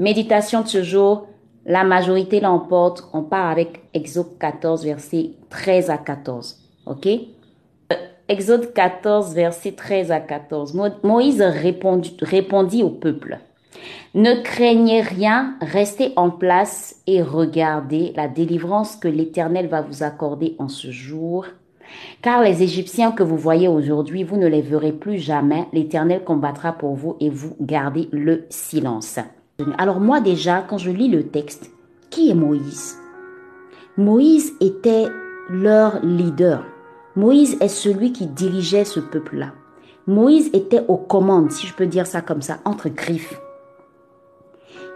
Méditation de ce jour, la majorité l'emporte. On part avec Exode 14, verset 13 à 14. OK? Euh, Exode 14, verset 13 à 14. Moïse répondit au peuple. Ne craignez rien, restez en place et regardez la délivrance que l'Éternel va vous accorder en ce jour. Car les Égyptiens que vous voyez aujourd'hui, vous ne les verrez plus jamais. L'Éternel combattra pour vous et vous gardez le silence. Alors moi déjà, quand je lis le texte, qui est Moïse? Moïse était leur leader. Moïse est celui qui dirigeait ce peuple-là. Moïse était aux commandes, si je peux dire ça comme ça, entre griffes.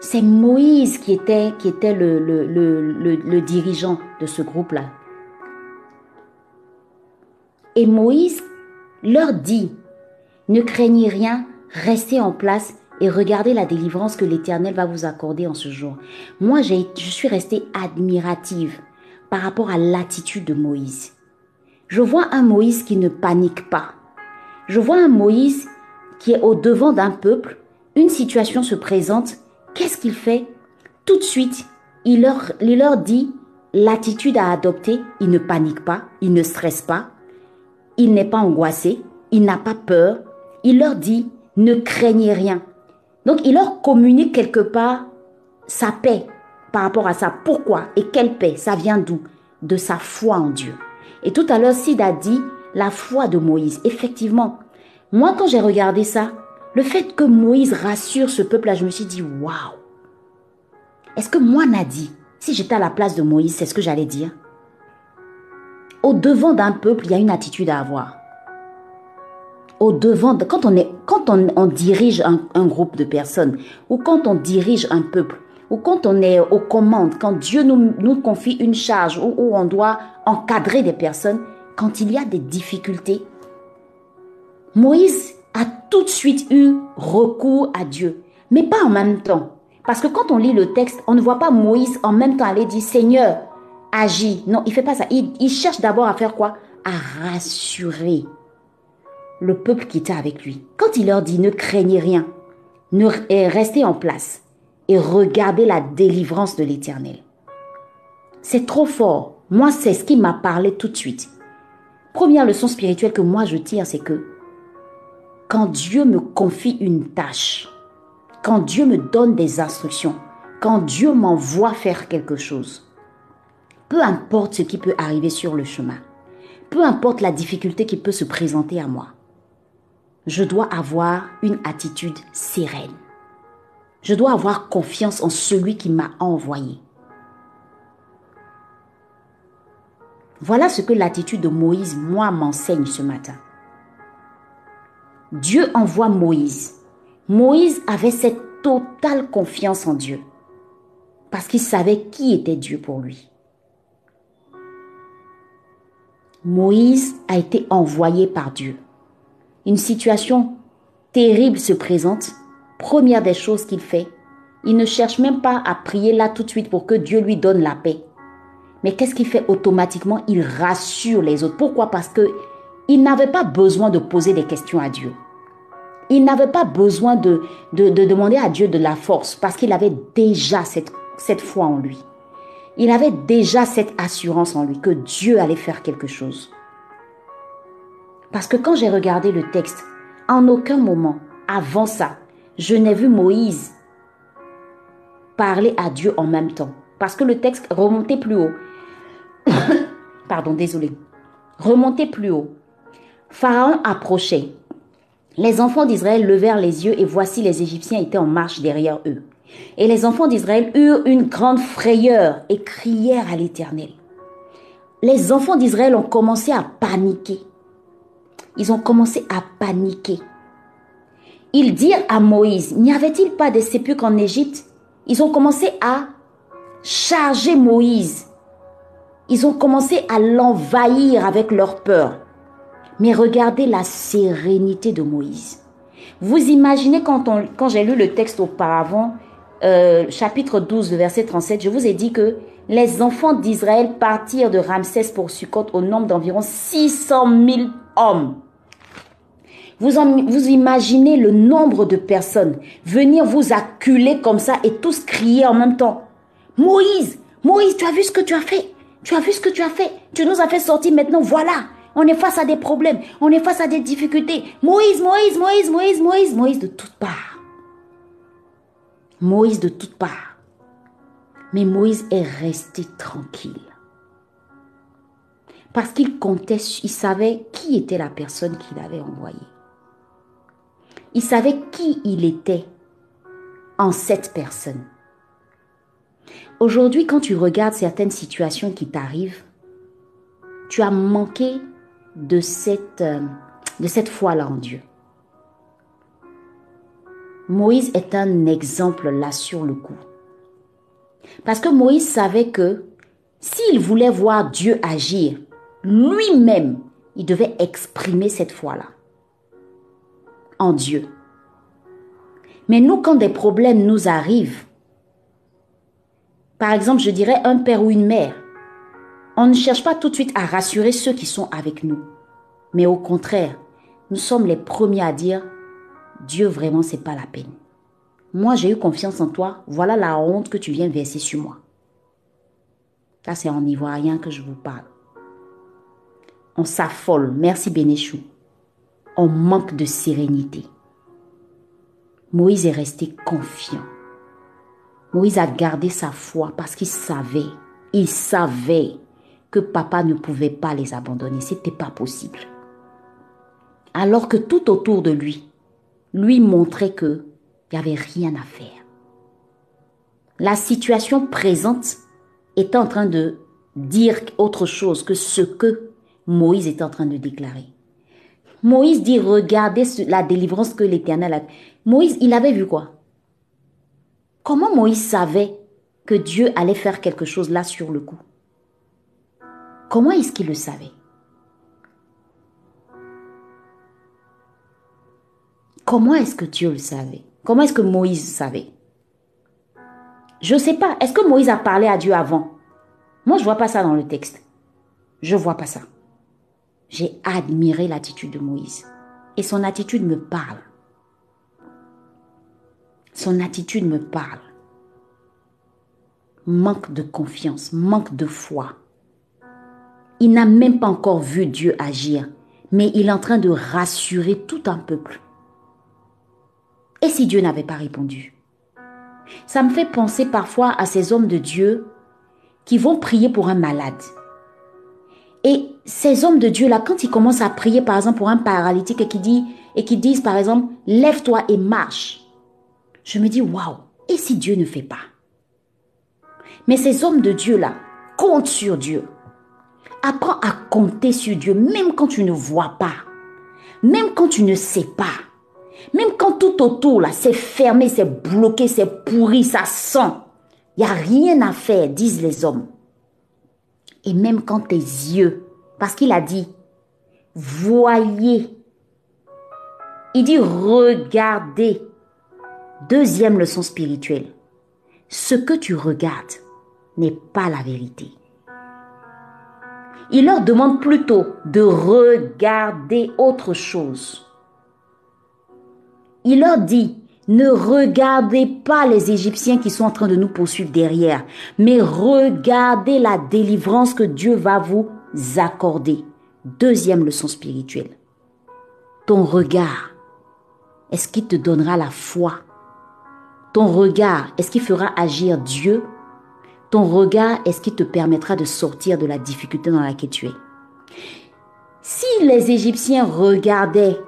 C'est Moïse qui était, le, le dirigeant de ce groupe-là. Et Moïse leur dit, ne craignez rien, restez en place et regardez la délivrance que l'Éternel va vous accorder en ce jour. Moi, je suis restée admirative par rapport à l'attitude de Moïse. Je vois un Moïse qui ne panique pas. Je vois un Moïse qui est au devant d'un peuple, une situation se présente, qu'est-ce qu'il fait? Tout de suite, il leur, il leur dit l'attitude à adopter, il ne panique pas, il ne stresse pas, il n'est pas angoissé, il n'a pas peur, il leur dit ne craignez rien. Donc il leur communique quelque part sa paix par rapport à ça. Pourquoi et quelle paix? Ça vient d'où? De sa foi en Dieu. Et tout à l'heure, Sid a dit la foi de Moïse. Effectivement, moi quand j'ai regardé ça, le fait que Moïse rassure ce peuple-là, je me suis dit, waouh. Est-ce que moi, Nadi, si j'étais à la place de Moïse, c'est ce que j'allais dire? Au devant d'un peuple, il y a une attitude à avoir au devant, quand on, est, quand on, dirige un, groupe de personnes, ou quand on dirige un peuple, ou quand on est aux commandes, quand Dieu nous, confie une charge, où on doit encadrer des personnes, quand il y a des difficultés, Moïse a tout de suite eu recours à Dieu, mais pas en même temps. Parce que quand on lit le texte, on ne voit pas Moïse en même temps aller dire Seigneur, agis. Non, il fait pas ça. Il cherche d'abord à faire quoi? À rassurer le peuple qui était avec lui. Quand il leur dit ne craignez rien, ne restez en place et regardez la délivrance de l'Éternel. C'est trop fort. Moi, c'est ce qui m'a parlé tout de suite. Première leçon spirituelle que moi je tire, c'est que quand Dieu me confie une tâche, quand Dieu me donne des instructions, quand Dieu m'envoie faire quelque chose, peu importe ce qui peut arriver sur le chemin, peu importe la difficulté qui peut se présenter à moi, je dois avoir une attitude sereine. Je dois avoir confiance en celui qui m'a envoyé. Voilà ce que l'attitude de Moïse, moi, m'enseigne ce matin. Dieu envoie Moïse. Moïse avait cette totale confiance en Dieu parce qu'il savait qui était Dieu pour lui. Moïse a été envoyé par Dieu une situation terrible se présente, première des choses qu'il fait, il ne cherche même pas à prier là tout de suite pour que Dieu lui donne la paix. Mais qu'est-ce qu'il fait automatiquement? Il rassure les autres. Pourquoi? Parce que il n'avait pas besoin de poser des questions à Dieu. Il n'avait pas besoin de, de, demander à Dieu de la force parce qu'il avait déjà cette, cette foi en lui. Il avait déjà cette assurance en lui que Dieu allait faire quelque chose. Parce que quand j'ai regardé le texte, en aucun moment, avant ça, je n'ai vu Moïse parler à Dieu en même temps. Parce que le texte remontait plus haut. Pardon, désolé. Remontait plus haut. Pharaon approchait. Les enfants d'Israël levèrent les yeux et voici les Égyptiens étaient en marche derrière eux. Et les enfants d'Israël eurent une grande frayeur et crièrent à l'Éternel. Les enfants d'Israël ont commencé à paniquer ils ont commencé à paniquer. Ils dirent à Moïse, n'y avait-il pas des sépulcres en Égypte? Ils ont commencé à charger Moïse. Ils ont commencé à l'envahir avec leur peur. Mais regardez la sérénité de Moïse. Vous imaginez quand, quand j'ai lu le texte auparavant, euh, chapitre 12, verset 37, je vous ai dit que les enfants d'Israël partirent de Ramsès pour Sukkot au nombre d'environ 600 000 hommes. Vous, imaginez le nombre de personnes venir vous acculer comme ça et tous crier en même temps. Moïse, Moïse, tu as vu ce que tu as fait? Tu as vu ce que tu as fait? Tu nous as fait sortir maintenant, voilà. On est face à des problèmes, on est face à des difficultés. Moïse, Moïse, Moïse, Moïse, Moïse, Moïse de toutes parts. Moïse de toutes parts. Mais Moïse est resté tranquille. Parce qu'il comptait, il savait qui était la personne qu'il avait envoyée. Il savait qui il était en cette personne. Aujourd'hui, quand tu regardes certaines situations qui t'arrivent, tu as manqué de cette, euh, de cette foi-là en Dieu. Moïse est un exemple là sur le coup. Parce que Moïse savait que s'il voulait voir Dieu agir, lui-même, il devait exprimer cette foi-là Dieu. Mais nous, quand des problèmes nous arrivent, par exemple, je dirais un père ou une mère, on ne cherche pas tout de suite à rassurer ceux qui sont avec nous. Mais au contraire, nous sommes les premiers à dire Dieu vraiment c'est pas la peine. Moi j'ai eu confiance en toi, voilà la honte que tu viens verser sur moi. Ça c'est en ivoirien que je vous parle. On s'affole, merci Bénéchou. On manque de sérénité. Moïse est resté confiant. Moïse a gardé sa foi parce qu'il savait, il savait que papa ne pouvait pas les abandonner. C'était pas possible. Alors que tout autour de lui, lui montrait que il n'y avait rien à faire. La situation présente était en train de dire autre chose que ce que Moïse était en train de déclarer. Moïse dit, regardez la délivrance que l'Éternel a. Moïse, il avait vu quoi? Comment Moïse savait que Dieu allait faire quelque chose là sur le coup? Comment est-ce qu'il le savait? Comment est-ce que Dieu le savait? Comment est-ce que Moïse savait? Je ne sais pas. Est-ce que Moïse a parlé à Dieu avant? Moi, je ne vois pas ça dans le texte. Je ne vois pas ça. J'ai admiré l'attitude de Moïse. Et son attitude me parle. Son attitude me parle. Manque de confiance, manque de foi. Il n'a même pas encore vu Dieu agir, mais il est en train de rassurer tout un peuple. Et si Dieu n'avait pas répondu? Ça me fait penser parfois à ces hommes de Dieu qui vont prier pour un malade. Et ces hommes de Dieu-là, quand ils commencent à prier, par exemple, pour un paralytique et qui, dit, et qui disent, par exemple, lève-toi et marche, je me dis, waouh, et si Dieu ne fait pas? Mais ces hommes de Dieu-là comptent sur Dieu. Apprends à compter sur Dieu, même quand tu ne vois pas, même quand tu ne sais pas, même quand tout autour, là, c'est fermé, c'est bloqué, c'est pourri, ça sent. Il n'y a rien à faire, disent les hommes. Et même quand tes yeux, parce qu'il a dit, voyez. Il dit, regardez. Deuxième leçon spirituelle. Ce que tu regardes n'est pas la vérité il leur demande plutôt de regarder autre chose. Il leur dit, ne regardez pas les Égyptiens qui sont en train de nous poursuivre derrière, mais regardez la délivrance que Dieu va vous accorder. Deuxième leçon spirituelle. Ton regard, est-ce qu'il te donnera la foi? Ton regard, est-ce qu'il fera agir Dieu? Ton regard est ce qui te permettra de sortir de la difficulté dans laquelle tu es? Si les Égyptiens regardaient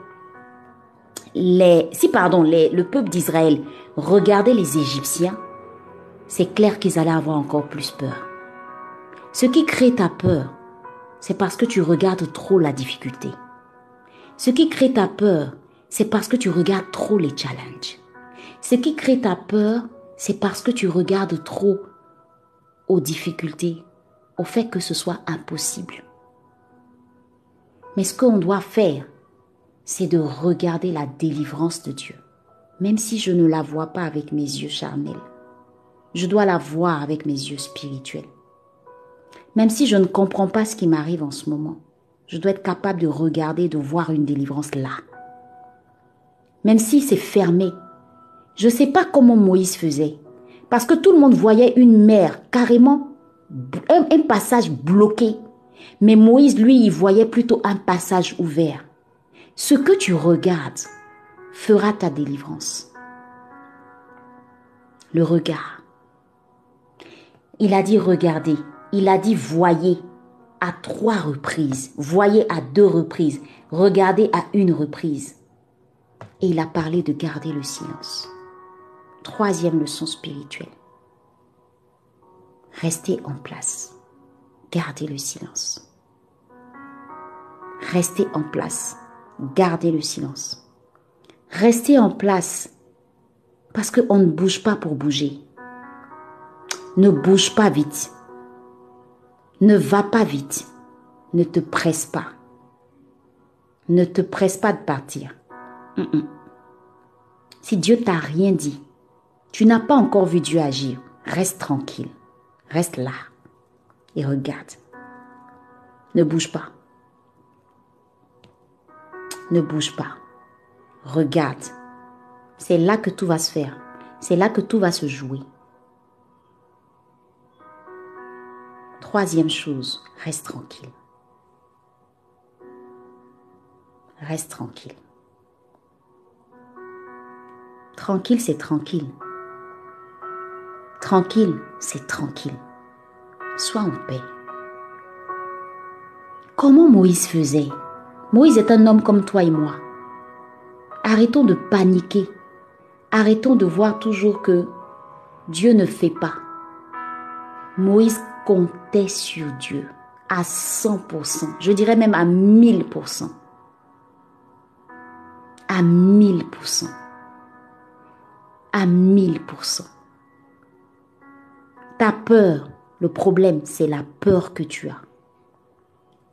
si pardon, le peuple d'Israël regardait les Égyptiens, c'est clair qu'ils allaient avoir encore plus peur. Ce qui crée ta peur, c'est parce que tu regardes trop la difficulté. Ce qui crée ta peur, c'est parce que tu regardes trop les challenges. Ce qui crée ta peur, c'est parce que tu regardes trop aux difficultés, au fait que ce soit impossible. Mais ce qu'on doit faire, c'est de regarder la délivrance de Dieu. Même si je ne la vois pas avec mes yeux charnels, je dois la voir avec mes yeux spirituels. Même si je ne comprends pas ce qui m'arrive en ce moment, je dois être capable de regarder, de voir une délivrance là. même si c'est fermé. Je ne sais pas comment Moïse faisait. Parce que tout le monde voyait une mer carrément, un, passage bloqué. Mais Moïse, lui, il voyait plutôt un passage ouvert. Ce que tu regardes fera ta délivrance. Le regard. Il a dit regardez. Il a dit voyez à trois reprises. Voyez à deux reprises. Regardez à une reprise. Et il a parlé de garder le silence. Troisième leçon spirituelle. Restez en place. Gardez le silence. Restez en place. Gardez le silence. Restez en place parce qu'on ne bouge pas pour bouger. Ne bouge pas vite. Ne va pas vite. Ne te presse pas. Ne te presse pas de partir. Si Dieu t'a rien dit, tu n'as pas encore vu Dieu agir, reste tranquille. Reste là et regarde. Ne bouge pas. Ne bouge pas. Regarde. C'est là que tout va se faire. C'est là que tout va se jouer. Troisième chose, reste tranquille. Reste tranquille. Tranquille, c'est tranquille. Tranquille, c'est tranquille. Sois en paix. Comment Moïse faisait? Moïse est un homme comme toi et moi. Arrêtons de paniquer. Arrêtons de voir toujours que Dieu ne fait pas. Moïse comptait sur Dieu à 100%, je dirais même à 1000%. À 1000%. À 1000%. Ta peur, le problème, c'est la peur que tu as.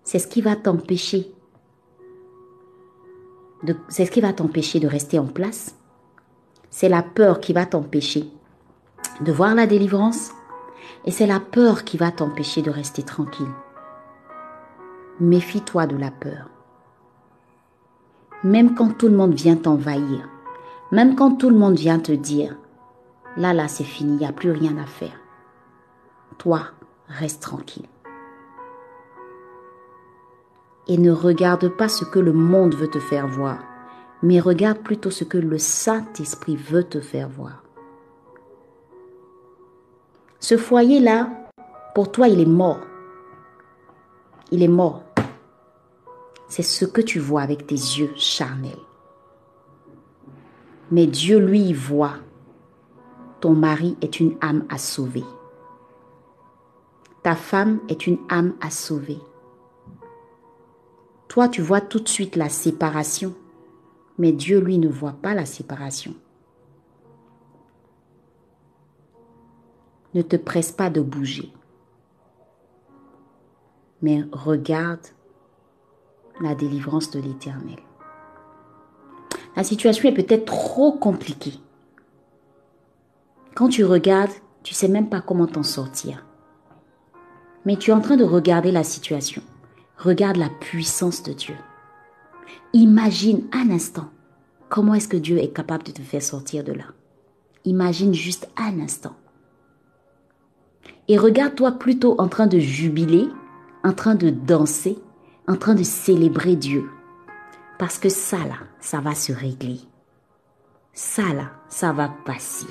C'est ce qui va t'empêcher. C'est ce qui va t'empêcher de rester en place. C'est la peur qui va t'empêcher de voir la délivrance. Et c'est la peur qui va t'empêcher de rester tranquille. Méfie-toi de la peur. Même quand tout le monde vient t'envahir, même quand tout le monde vient te dire, là, là, c'est fini, il n'y a plus rien à faire. Toi, reste tranquille. Et ne regarde pas ce que le monde veut te faire voir, mais regarde plutôt ce que le Saint-Esprit veut te faire voir. Ce foyer-là, pour toi, il est mort. Il est mort. C'est ce que tu vois avec tes yeux charnels. Mais Dieu, lui, voit. Ton mari est une âme à sauver. Ta femme est une âme à sauver. Toi, tu vois tout de suite la séparation, mais Dieu, lui, ne voit pas la séparation. Ne te presse pas de bouger, mais regarde la délivrance de l'Éternel. La situation est peut-être trop compliquée. Quand tu regardes, tu sais même pas comment t'en sortir mais tu es en train de regarder la situation. Regarde la puissance de Dieu. Imagine un instant comment est-ce que Dieu est capable de te faire sortir de là. Imagine juste un instant. Et regarde-toi plutôt en train de jubiler, en train de danser, en train de célébrer Dieu. Parce que ça là, ça va se régler. Ça là, ça va passer.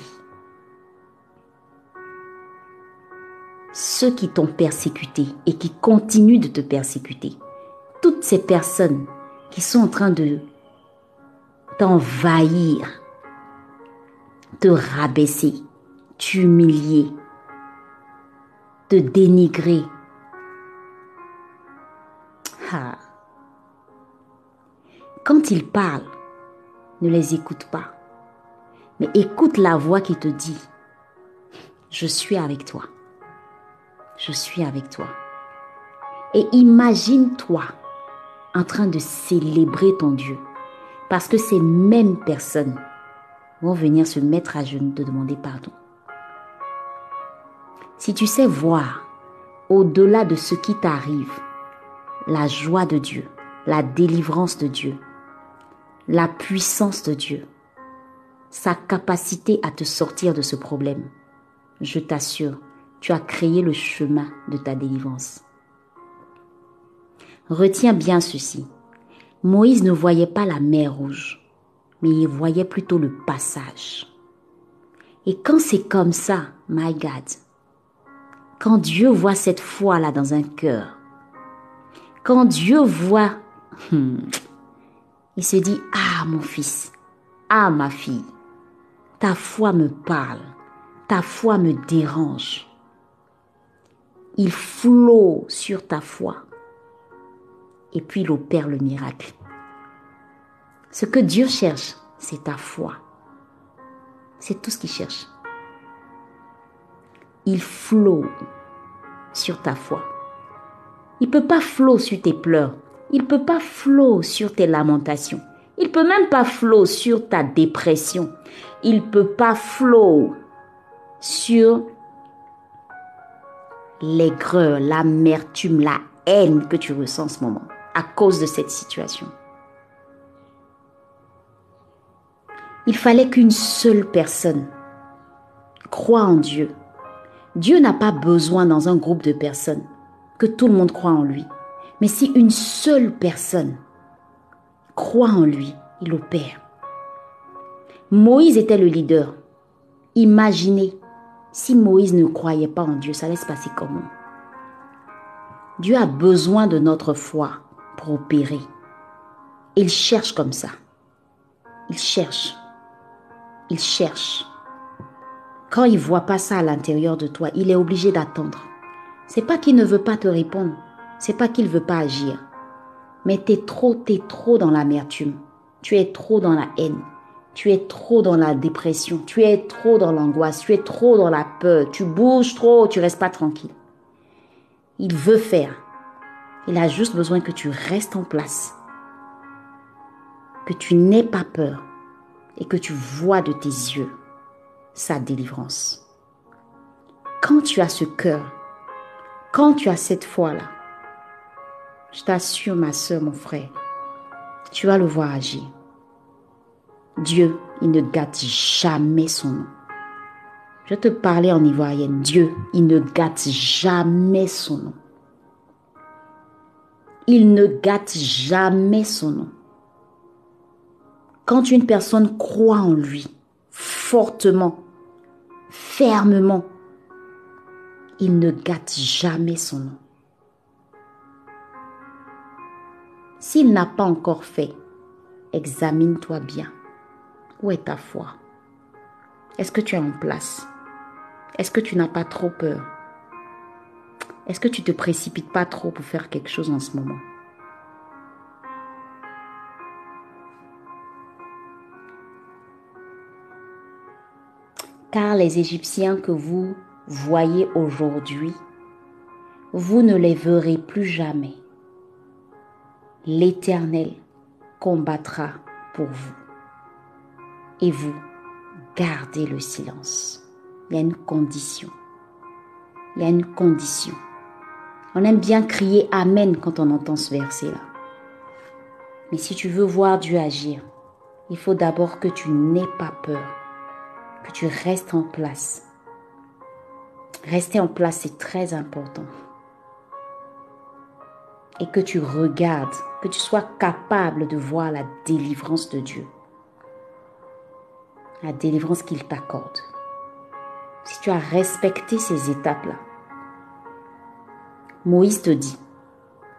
Ceux qui t'ont persécuté et qui continuent de te persécuter. Toutes ces personnes qui sont en train de t'envahir, te rabaisser, t'humilier, te dénigrer. Ah. Quand ils parlent, ne les écoute pas, mais écoute la voix qui te dit, je suis avec toi je suis avec toi. Et imagine-toi en train de célébrer ton Dieu. Parce que ces mêmes personnes vont venir se mettre à genoux te demander pardon. Si tu sais voir au-delà de ce qui t'arrive, la joie de Dieu, la délivrance de Dieu, la puissance de Dieu, sa capacité à te sortir de ce problème, je t'assure, tu as créé le chemin de ta délivrance. Retiens bien ceci. Moïse ne voyait pas la mer rouge, mais il voyait plutôt le passage. Et quand c'est comme ça, my God, quand Dieu voit cette foi-là dans un cœur, quand Dieu voit, hmm, il se dit, ah mon fils, ah ma fille, ta foi me parle, ta foi me dérange. Il flot sur ta foi et puis il opère le miracle. Ce que Dieu cherche, c'est ta foi. C'est tout ce qu'il cherche. Il flot sur ta foi. Il peut pas flot sur tes pleurs. Il peut pas flot sur tes lamentations. Il peut même pas flot sur ta dépression. Il peut pas flot sur l'aigreur, l'amertume, la haine que tu ressens en ce moment à cause de cette situation. Il fallait qu'une seule personne croie en Dieu. Dieu n'a pas besoin dans un groupe de personnes que tout le monde croit en lui. Mais si une seule personne croit en lui, il opère. Moïse était le leader. Imaginez si Moïse ne croyait pas en Dieu, ça allait se passer comment? Dieu a besoin de notre foi pour opérer. Il cherche comme ça. Il cherche. Il cherche. Quand il voit pas ça à l'intérieur de toi, il est obligé d'attendre. C'est pas qu'il ne veut pas te répondre. C'est pas qu'il veut pas agir. Mais tu es trop, tu es trop dans l'amertume. Tu es trop dans la haine. Tu es trop dans la dépression. Tu es trop dans l'angoisse. Tu es trop dans la peur. Tu bouges trop. Tu restes pas tranquille. Il veut faire. Il a juste besoin que tu restes en place, que tu n'aies pas peur et que tu vois de tes yeux sa délivrance. Quand tu as ce cœur, quand tu as cette foi-là, je t'assure, ma soeur, mon frère, tu vas le voir agir. Dieu, il ne gâte jamais son nom. Je te parlais en ivoirienne. Dieu, il ne gâte jamais son nom. Il ne gâte jamais son nom. Quand une personne croit en lui fortement, fermement, il ne gâte jamais son nom. S'il n'a pas encore fait, examine-toi bien. Où est ta foi? Est-ce que tu es en place? Est-ce que tu n'as pas trop peur? Est-ce que tu te précipites pas trop pour faire quelque chose en ce moment? Car les Égyptiens que vous voyez aujourd'hui, vous ne les verrez plus jamais. L'Éternel combattra pour vous. Et vous, gardez le silence. Il y a une condition. Il y a une condition. On aime bien crier Amen quand on entend ce verset-là. Mais si tu veux voir Dieu agir, il faut d'abord que tu n'aies pas peur, que tu restes en place. Rester en place, c'est très important. Et que tu regardes, que tu sois capable de voir la délivrance de Dieu. La délivrance qu'il t'accorde. Si tu as respecté ces étapes-là, Moïse te dit,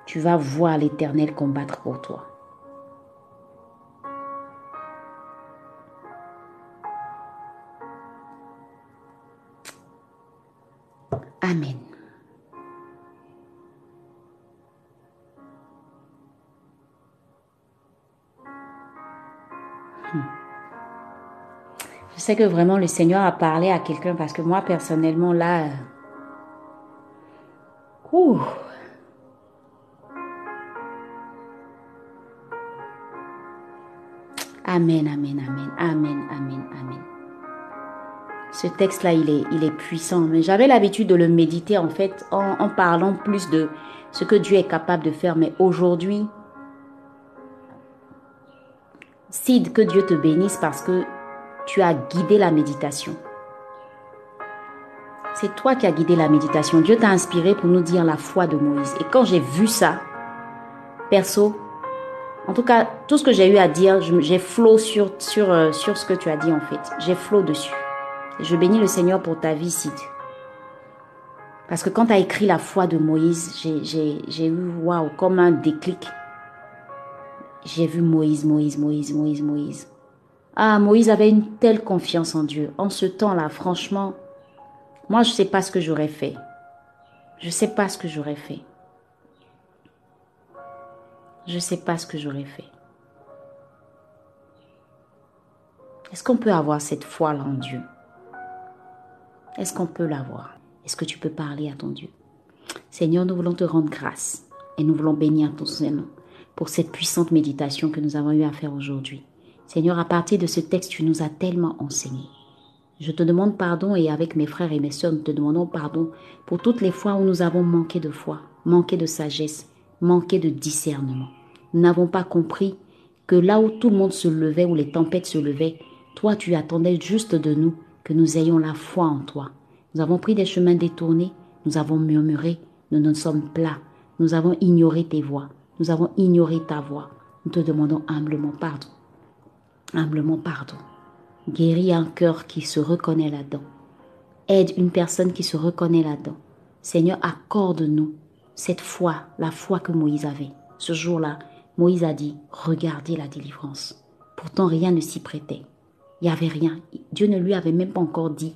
tu vas voir l'Éternel combattre pour toi. Amen. Je sais que vraiment le Seigneur a parlé à quelqu'un parce que moi personnellement là, Amen, amen, amen, amen, amen, amen. Ce texte-là, il est, il est puissant. Mais j'avais l'habitude de le méditer en fait en parlant plus de ce que Dieu est capable de faire. Mais aujourd'hui, Sid, que Dieu te bénisse parce que tu as guidé la méditation. C'est toi qui as guidé la méditation. Dieu t'a inspiré pour nous dire la foi de Moïse. Et quand j'ai vu ça, perso, en tout cas, tout ce que j'ai eu à dire, j'ai flot sur, sur, euh, sur ce que tu as dit en fait. J'ai flot dessus. je bénis le Seigneur pour ta vie, Sid. Parce que quand tu as écrit la foi de Moïse, j'ai eu, waouh, comme un déclic. J'ai vu Moïse, Moïse, Moïse, Moïse, Moïse. Ah, Moïse avait une telle confiance en Dieu. En ce temps-là, franchement, moi, je ne sais pas ce que j'aurais fait. Je ne sais pas ce que j'aurais fait. Je ne sais pas ce que j'aurais fait. Est-ce qu'on peut avoir cette foi-là en Dieu? Est-ce qu'on peut l'avoir? Est-ce que tu peux parler à ton Dieu? Seigneur, nous voulons te rendre grâce et nous voulons bénir ton Seigneur pour cette puissante méditation que nous avons eu à faire aujourd'hui. Seigneur, à partir de ce texte, tu nous as tellement enseigné. Je te demande pardon et avec mes frères et mes sœurs, nous te demandons pardon pour toutes les fois où nous avons manqué de foi, manqué de sagesse, manqué de discernement. Nous n'avons pas compris que là où tout le monde se levait, où les tempêtes se levaient, toi tu attendais juste de nous que nous ayons la foi en toi. Nous avons pris des chemins détournés, nous avons murmuré, nous nous sommes plats, nous avons ignoré tes voix, nous avons ignoré ta voix. Nous te demandons humblement pardon. Humblement pardon. Guéris un cœur qui se reconnaît là-dedans. Aide une personne qui se reconnaît là-dedans. Seigneur, accorde-nous cette foi, la foi que Moïse avait. Ce jour-là, Moïse a dit, regardez la délivrance. Pourtant, rien ne s'y prêtait. Il n'y avait rien. Dieu ne lui avait même pas encore dit,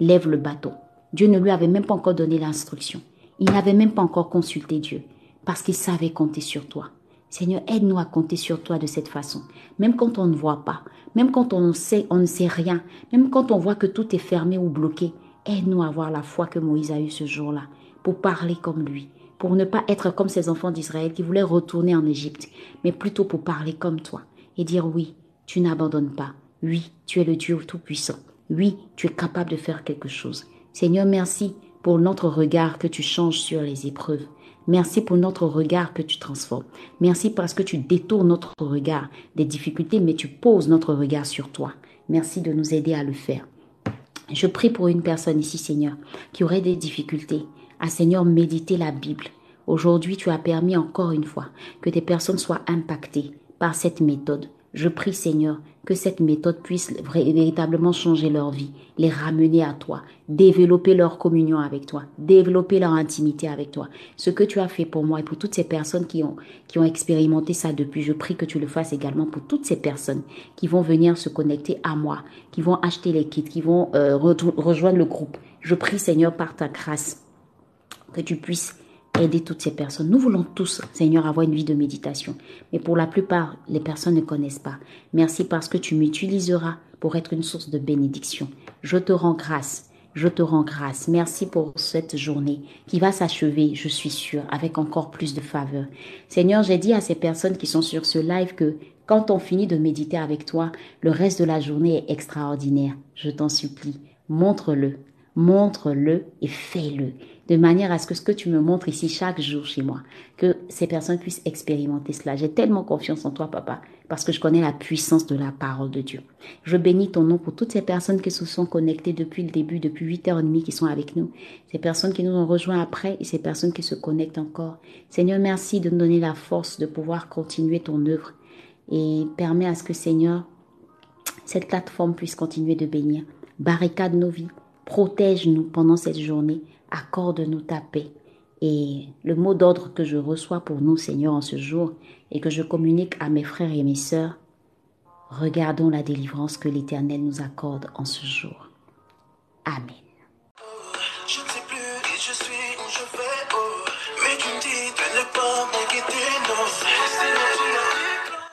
lève le bateau. Dieu ne lui avait même pas encore donné l'instruction. Il n'avait même pas encore consulté Dieu parce qu'il savait compter sur toi. Seigneur, aide-nous à compter sur toi de cette façon. Même quand on ne voit pas, même quand on sait, on ne sait rien, même quand on voit que tout est fermé ou bloqué, aide-nous à avoir la foi que Moïse a eue ce jour-là, pour parler comme lui, pour ne pas être comme ces enfants d'Israël qui voulaient retourner en Égypte, mais plutôt pour parler comme toi et dire oui, tu n'abandonnes pas. Oui, tu es le Dieu tout-puissant. Oui, tu es capable de faire quelque chose. Seigneur, merci pour notre regard que tu changes sur les épreuves. Merci pour notre regard que tu transformes. Merci parce que tu détournes notre regard des difficultés, mais tu poses notre regard sur toi. Merci de nous aider à le faire. Je prie pour une personne ici, Seigneur, qui aurait des difficultés à, Seigneur, méditer la Bible. Aujourd'hui, tu as permis encore une fois que des personnes soient impactées par cette méthode. Je prie, Seigneur, que cette méthode puisse véritablement changer leur vie, les ramener à toi, développer leur communion avec toi, développer leur intimité avec toi. Ce que tu as fait pour moi et pour toutes ces personnes qui ont, qui ont expérimenté ça depuis, je prie que tu le fasses également pour toutes ces personnes qui vont venir se connecter à moi, qui vont acheter les kits, qui vont euh, rejoindre le groupe. Je prie Seigneur par ta grâce que tu puisses aider toutes ces personnes. Nous voulons tous, Seigneur, avoir une vie de méditation. Mais pour la plupart, les personnes ne connaissent pas. Merci parce que tu m'utiliseras pour être une source de bénédiction. Je te rends grâce. Je te rends grâce. Merci pour cette journée qui va s'achever, je suis sûre, avec encore plus de faveur. Seigneur, j'ai dit à ces personnes qui sont sur ce live que quand on finit de méditer avec toi, le reste de la journée est extraordinaire. Je t'en supplie, montre-le, montre-le et fais-le de manière à ce que ce que tu me montres ici chaque jour chez moi, que ces personnes puissent expérimenter cela. J'ai tellement confiance en toi, papa, parce que je connais la puissance de la parole de Dieu. Je bénis ton nom pour toutes ces personnes qui se sont connectées depuis le début, depuis 8h30 qui sont avec nous, ces personnes qui nous ont rejoints après et ces personnes qui se connectent encore. Seigneur, merci de nous donner la force de pouvoir continuer ton œuvre et permets à ce que, Seigneur, cette plateforme puisse continuer de bénir. Barricade nos vies, protège-nous pendant cette journée accorde-nous ta paix. Et le mot d'ordre que je reçois pour nous, Seigneur, en ce jour, et que je communique à mes frères et mes sœurs, regardons la délivrance que l'Éternel nous accorde en ce jour. Amen.